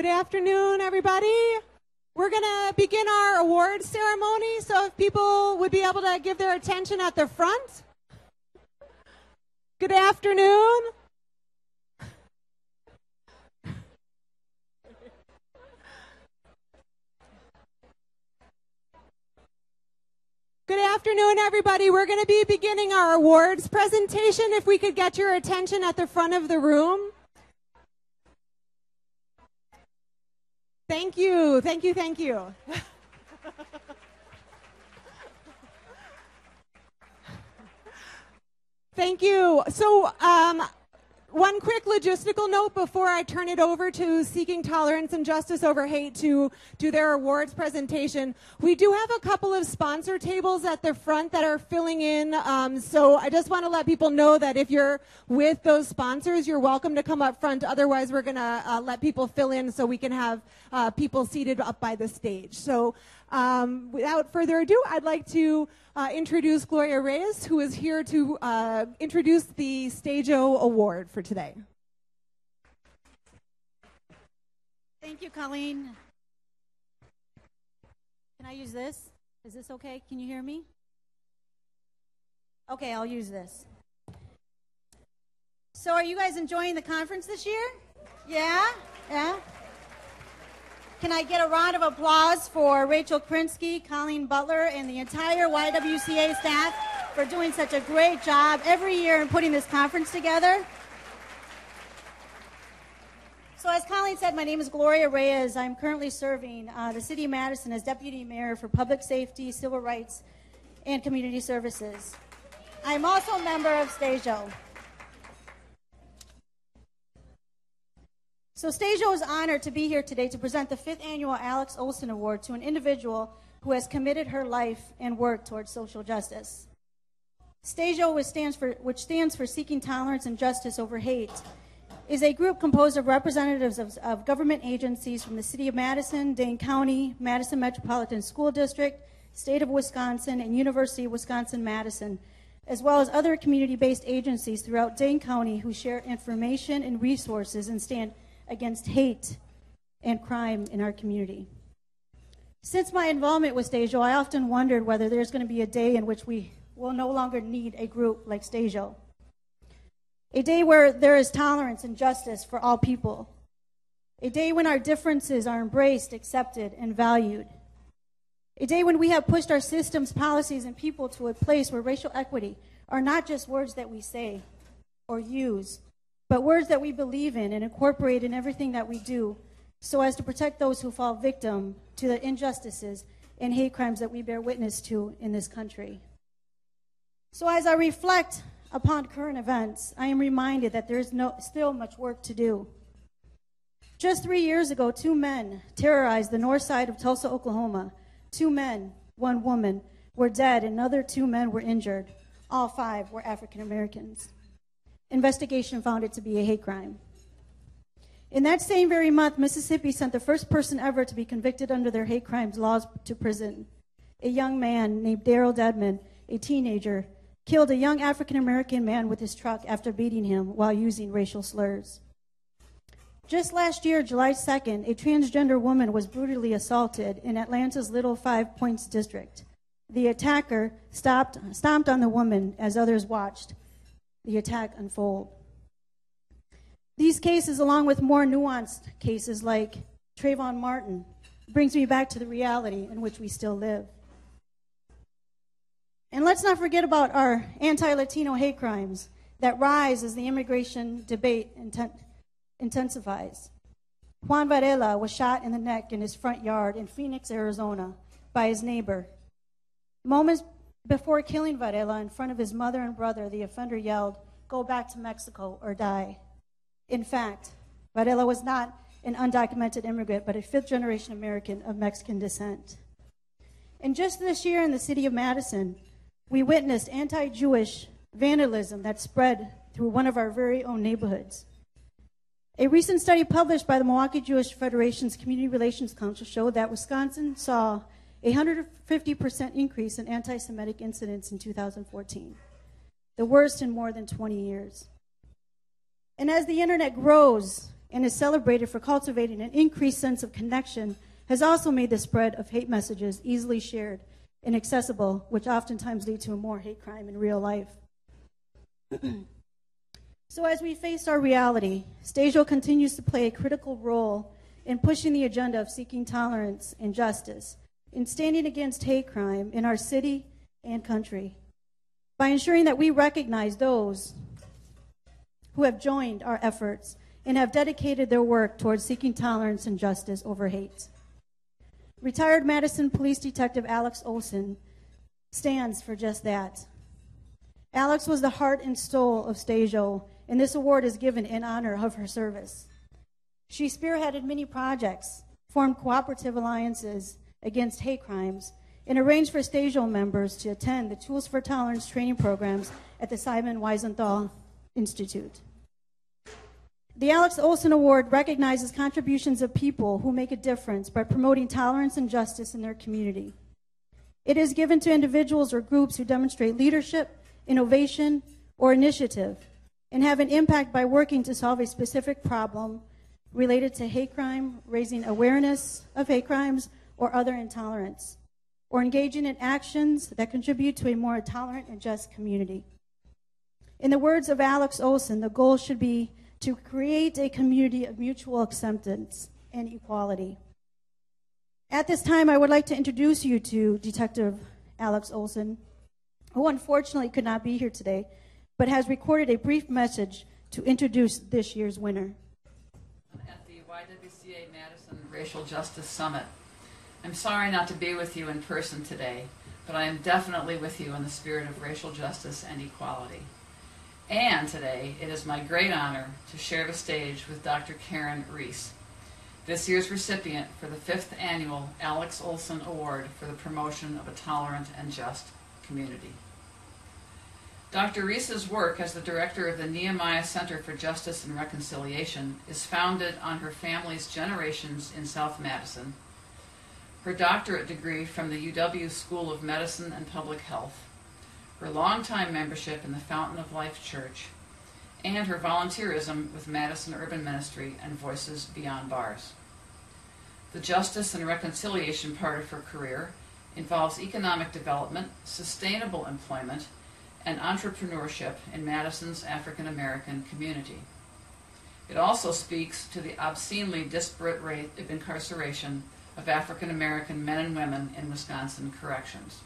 Good afternoon, everybody. We're going to begin our awards ceremony, so if people would be able to give their attention at the front. Good afternoon. Good afternoon, everybody. We're going to be beginning our awards presentation. If we could get your attention at the front of the room. Thank you, thank you, thank you. thank you. So, um, one quick logistical note before I turn it over to Seeking Tolerance and Justice Over Hate to do their awards presentation. We do have a couple of sponsor tables at the front that are filling in. Um, so I just want to let people know that if you're with those sponsors, you're welcome to come up front. Otherwise, we're going to uh, let people fill in so we can have uh, people seated up by the stage. So um, without further ado, I'd like to uh, introduce Gloria Reyes, who is here to uh, introduce the STAJOH Award for today. Thank you, Colleen. Can I use this? Is this okay? Can you hear me? Okay, I'll use this. So, are you guys enjoying the conference this year? Yeah? Yeah? Can I get a round of applause for Rachel Krinsky, Colleen Butler, and the entire YWCA staff for doing such a great job every year in putting this conference together? So, as Colleen said, my name is Gloria Reyes. I'm currently serving uh, the City of Madison as Deputy Mayor for Public Safety, Civil Rights, and Community Services. I'm also a member of STAJOH. So STAJOH is honored to be here today to present the fifth annual Alix Olson Award to an individual who has committed her life and work towards social justice. STAJOH, which stands for, which stands for Seeking Tolerance and Justice Over Hate, is a group composed of representatives of, of government agencies from the City of Madison, Dane County, Madison Metropolitan School District, State of Wisconsin, and University of Wisconsin-Madison, as well as other community-based agencies throughout Dane County who share information and resources and stand against hate and crime in our community. Since my involvement with STAJOH, I often wondered whether there's going to be a day in which we will no longer need a group like STAJOH. A day where there is tolerance and justice for all people. A day when our differences are embraced, accepted, and valued. A day when we have pushed our systems, policies, and people to a place where racial equity are not just words that we say or use, but words that we believe in and incorporate in everything that we do so as to protect those who fall victim to the injustices and hate crimes that we bear witness to in this country. So as I reflect upon current events, I am reminded that there is no, still much work to do. Just three years ago, two men terrorized the north side of Tulsa, Oklahoma. Two men, one woman, were dead, and another two men were injured. All five were African Americans investigation found it to be a hate crime. In that same very month, Mississippi sent the first person ever to be convicted under their hate crimes laws to prison. A young man named Deryl Dedmon, a teenager, killed a young African American man with his truck after beating him while using racial slurs. Just last year, July 2nd, a transgender woman was brutally assaulted in Atlanta's Little Five Points district. The attacker stopped, stomped on the woman as others watched the attack unfold. These cases, along with more nuanced cases like Trayvon Martin, brings me back to the reality in which we still live. And let's not forget about our anti Latino hate crimes that rise as the immigration debate inten- intensifies. Juan Varela was shot in the neck in his front yard in Phoenix, Arizona, by his neighbor. Moments before killing Varela in front of his mother and brother, the offender yelled, Go back to Mexico or die. In fact, Varela was not an undocumented immigrant, but a fifth generation American of Mexican descent. And just this year in the city of Madison, we witnessed anti Jewish vandalism that spread through one of our very own neighborhoods. A recent study published by the Milwaukee Jewish Federation's Community Relations Council showed that Wisconsin saw a 150% increase in anti Semitic incidents in 2014, the worst in more than 20 years. And as the internet grows and is celebrated for cultivating an increased sense of connection, has also made the spread of hate messages easily shared and accessible, which oftentimes lead to a more hate crime in real life. so, as we face our reality, STAJOH continues to play a critical role in pushing the agenda of seeking tolerance and justice, in standing against hate crime in our city and country, by ensuring that we recognize those who have joined our efforts and have dedicated their work towards seeking tolerance and justice over hate. Retired Madison Police Detective Alix Olson stands for just that. Alix was the heart and soul of STAJOH, and this award is given in honor of her service. She spearheaded many projects, formed cooperative alliances against hate crimes, and arranged for STAJOH members to attend the Tools for Tolerance training programs at the Simon Wiesenthal Institute. The Alix Olson Award recognizes contributions of people who make a difference by promoting tolerance and justice in their community. It is given to individuals or groups who demonstrate leadership, innovation, or initiative and have an impact by working to solve a specific problem related to hate crime, raising awareness of hate crimes or other intolerance, or engaging in actions that contribute to a more tolerant and just community. In the words of Alix Olson, the goal should be to create a community of mutual acceptance and equality. At this time, I would like to introduce you to Detective Alix Olson, who unfortunately could not be here today, but has recorded a brief message to introduce this year's winner. At the YWCA Madison Racial Justice Summit. I'm sorry not to be with you in person today, but I am definitely with you in the spirit of racial justice and equality. And today, it is my great honor to share the stage with Dr. Karen Reece, this year's recipient for the fifth annual Alix Olson Award for the promotion of a tolerant and just community. Dr. Reece's work as the director of the Nehemiah Center for Justice and Reconciliation is founded on her family's generations in South Madison, her doctorate degree from the UW School of Medicine and Public Health, her longtime membership in the Fountain of Life Church, and her volunteerism with Madison Urban Ministry and Voices Beyond Bars. The justice and reconciliation part of her career involves economic development, sustainable employment, and entrepreneurship in Madison's African American community. It also speaks to the obscenely disparate rate of incarceration of African American men and women in Wisconsin corrections.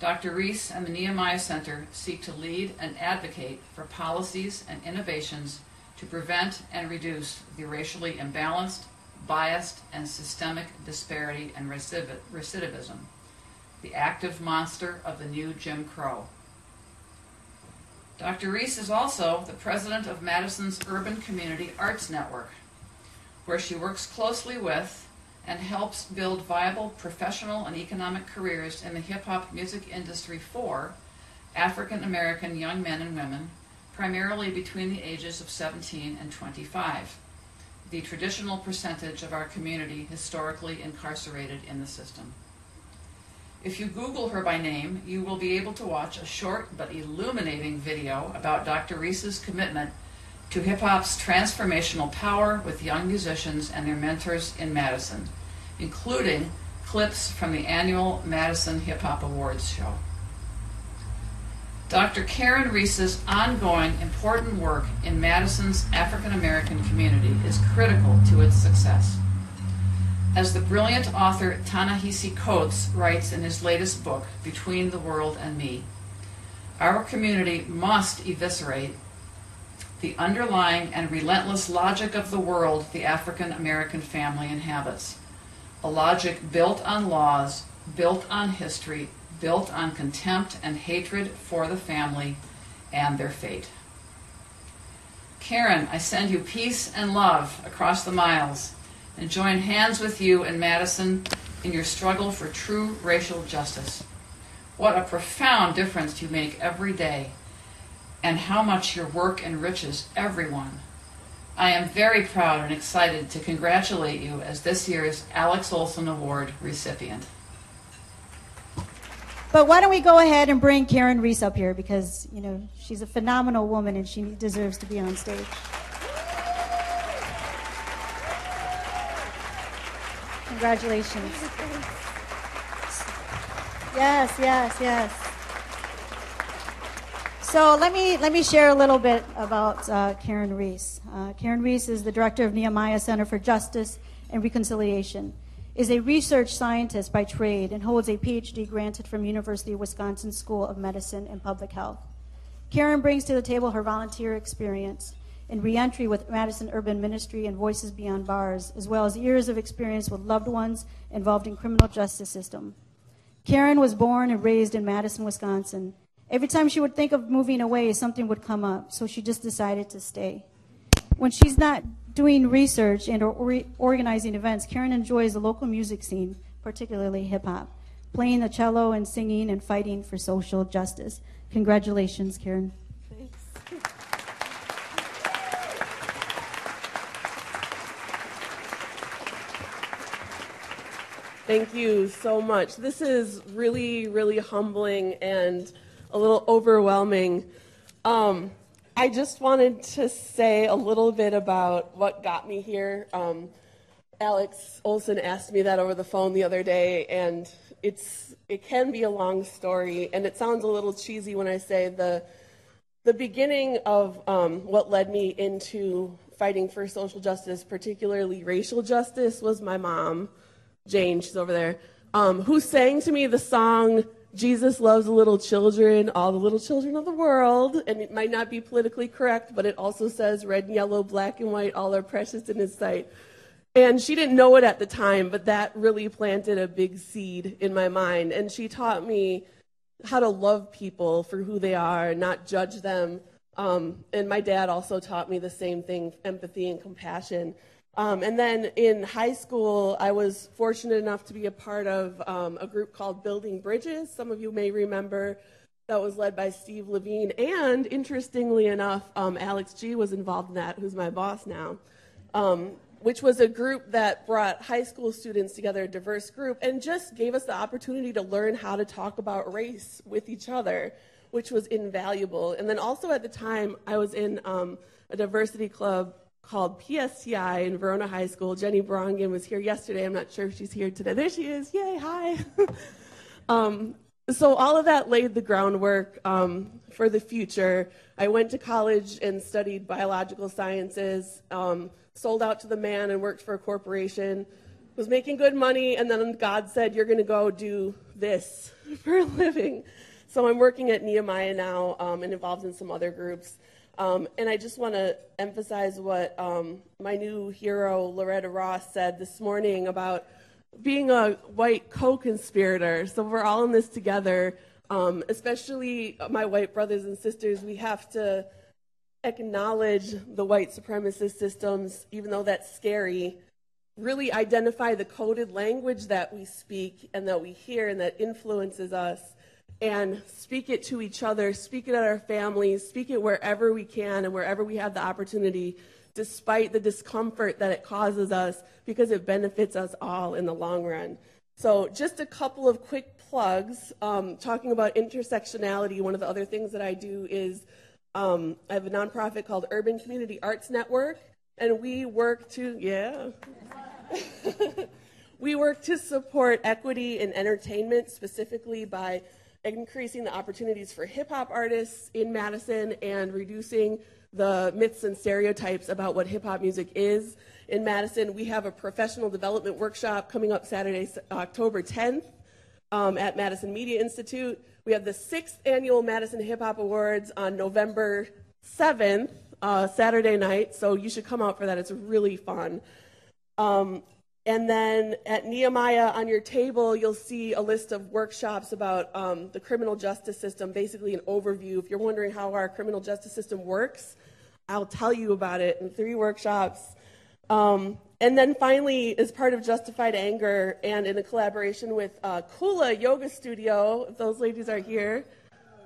Dr. Reece and the Nehemiah Center seek to lead and advocate for policies and innovations to prevent and reduce the racially imbalanced, biased, and systemic disparity and recidivism, the active monster of the new Jim Crow. Dr. Reece is also the president of Madison's Urban Community Arts Network, where she works closely with and helps build viable professional and economic careers in the hip hop music industry for African American young men and women, primarily between the ages of 17 and 25, the traditional percentage of our community historically incarcerated in the system. If you Google her by name, you will be able to watch a short but illuminating video about Dr. Reece's commitment to hip hop's transformational power with young musicians and their mentors in Madison, including clips from the annual Madison Hip Hop Awards show. Dr. Karen Reece's ongoing important work in Madison's African American community is critical to its success. As the brilliant author Ta-Nehisi Coates writes in his latest book, Between the World and Me, our community must eviscerate the underlying and relentless logic of the world the African American family inhabits. A logic built on laws, built on history, built on contempt and hatred for the family and their fate. Karen, I send you peace and love across the miles and join hands with you and Madison in your struggle for true racial justice. What a profound difference you make every day and how much your work enriches everyone. I am very proud and excited to congratulate you as this year's Alix Olson Award recipient. But why don't we go ahead and bring Karen Reece up here because, you know, she's a phenomenal woman and she deserves to be on stage. Congratulations. Yes, yes, yes. So let me let me share a little bit about uh, Karen Reece. Uh, Karen Reece is the director of Nehemiah Center for Justice and Reconciliation. Is a research scientist by trade and holds a PhD granted from University of Wisconsin School of Medicine and Public Health. Karen brings to the table her volunteer experience in reentry with Madison Urban Ministry and Voices Beyond Bars, as well as years of experience with loved ones involved in criminal justice system. Karen was born and raised in Madison, Wisconsin. Every time she would think of moving away, something would come up, so she just decided to stay. When she's not doing research and or organizing events, Karen enjoys the local music scene, particularly hip hop, playing the cello and singing and fighting for social justice. Congratulations, Karen. Thanks. Thank you so much. This is really, really humbling and a little overwhelming. Um, I just wanted to say a little bit about what got me here. Um, Alix Olson asked me that over the phone the other day, and it's it can be a long story, and it sounds a little cheesy when I say the the beginning of um, what led me into fighting for social justice, particularly racial justice, was my mom. Jane, she's over there, um, who sang to me the song Jesus loves the little children, all the little children of the world. And it might not be politically correct, but it also says red and yellow, black and white, all are precious in his sight. And she didn't know it at the time, but that really planted a big seed in my mind. And she taught me how to love people for who they are, and not judge them. Um, and my dad also taught me the same thing empathy and compassion. Um, and then in high school, I was fortunate enough to be a part of um, a group called Building Bridges. Some of you may remember that was led by Steve Levine. And interestingly enough, um, Alex Gee was involved in that, who's my boss now, um, which was a group that brought high school students together, a diverse group, and just gave us the opportunity to learn how to talk about race with each other, which was invaluable. And then also at the time, I was in um, a diversity club called PSTI in Verona High School. Jenny Brongen was here yesterday. I'm not sure if she's here today. There she is. Yay, hi. um, so all of that laid the groundwork um, for the future. I went to college and studied biological sciences, um, sold out to the man and worked for a corporation, was making good money, and then God said, You're going to go do this for a living. So I'm working at Nehemiah now um, and involved in some other groups. Um, and I just want to emphasize what um, my new hero, Loretta Ross, said this morning about being a white co conspirator. So we're all in this together, um, especially my white brothers and sisters. We have to acknowledge the white supremacist systems, even though that's scary. Really identify the coded language that we speak and that we hear and that influences us and speak it to each other, speak it at our families, speak it wherever we can and wherever we have the opportunity, despite the discomfort that it causes us, because it benefits us all in the long run. So, just a couple of quick plugs. Um, talking about intersectionality, one of the other things that I do is um, I have a nonprofit called Urban Community Arts Network, and we work to, yeah. we work to support equity in entertainment, specifically by increasing the opportunities for hip hop artists in Madison and reducing the myths and stereotypes about what hip hop music is in Madison. We have a professional development workshop coming up Saturday, October 10th um, at Madison Media Institute. We have the sixth annual Madison Hip Hop Awards on November 7th, uh, Saturday night, so you should come out for that. It's really fun. Um, and then at Nehemiah on your table, you'll see a list of workshops about um, the criminal justice system, basically an overview. If you're wondering how our criminal justice system works, I'll tell you about it in three workshops. Um, and then finally, as part of Justified Anger and in a collaboration with uh, Kula Yoga Studio, if those ladies are here,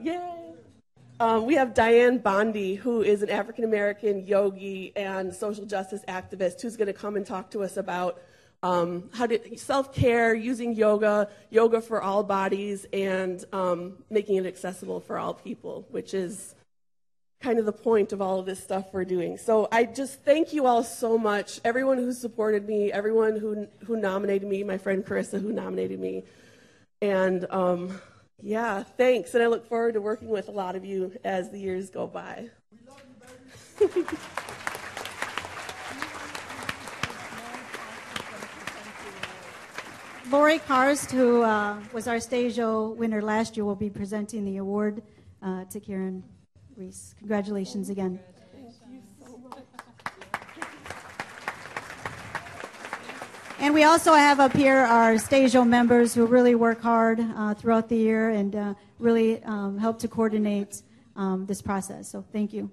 yay! Um, we have Dianne Bondy, who is an African American yogi and social justice activist, who's going to come and talk to us about um, how to self-care using yoga yoga for all bodies and um, making it accessible for all people which is kind of the point of all of this stuff we're doing. So I just thank you all so much. Everyone who supported me, everyone who who nominated me, my friend Carissa who nominated me, and um, yeah, thanks. And I look forward to working with a lot of you as the years go by. Lori Karst, who uh, was our STAJOH winner last year, will be presenting the award uh, to Karen Reece. Congratulations again. And we also have up here our STAJOH members who really work hard uh, throughout the year and uh, really um, help to coordinate um, this process. So thank you.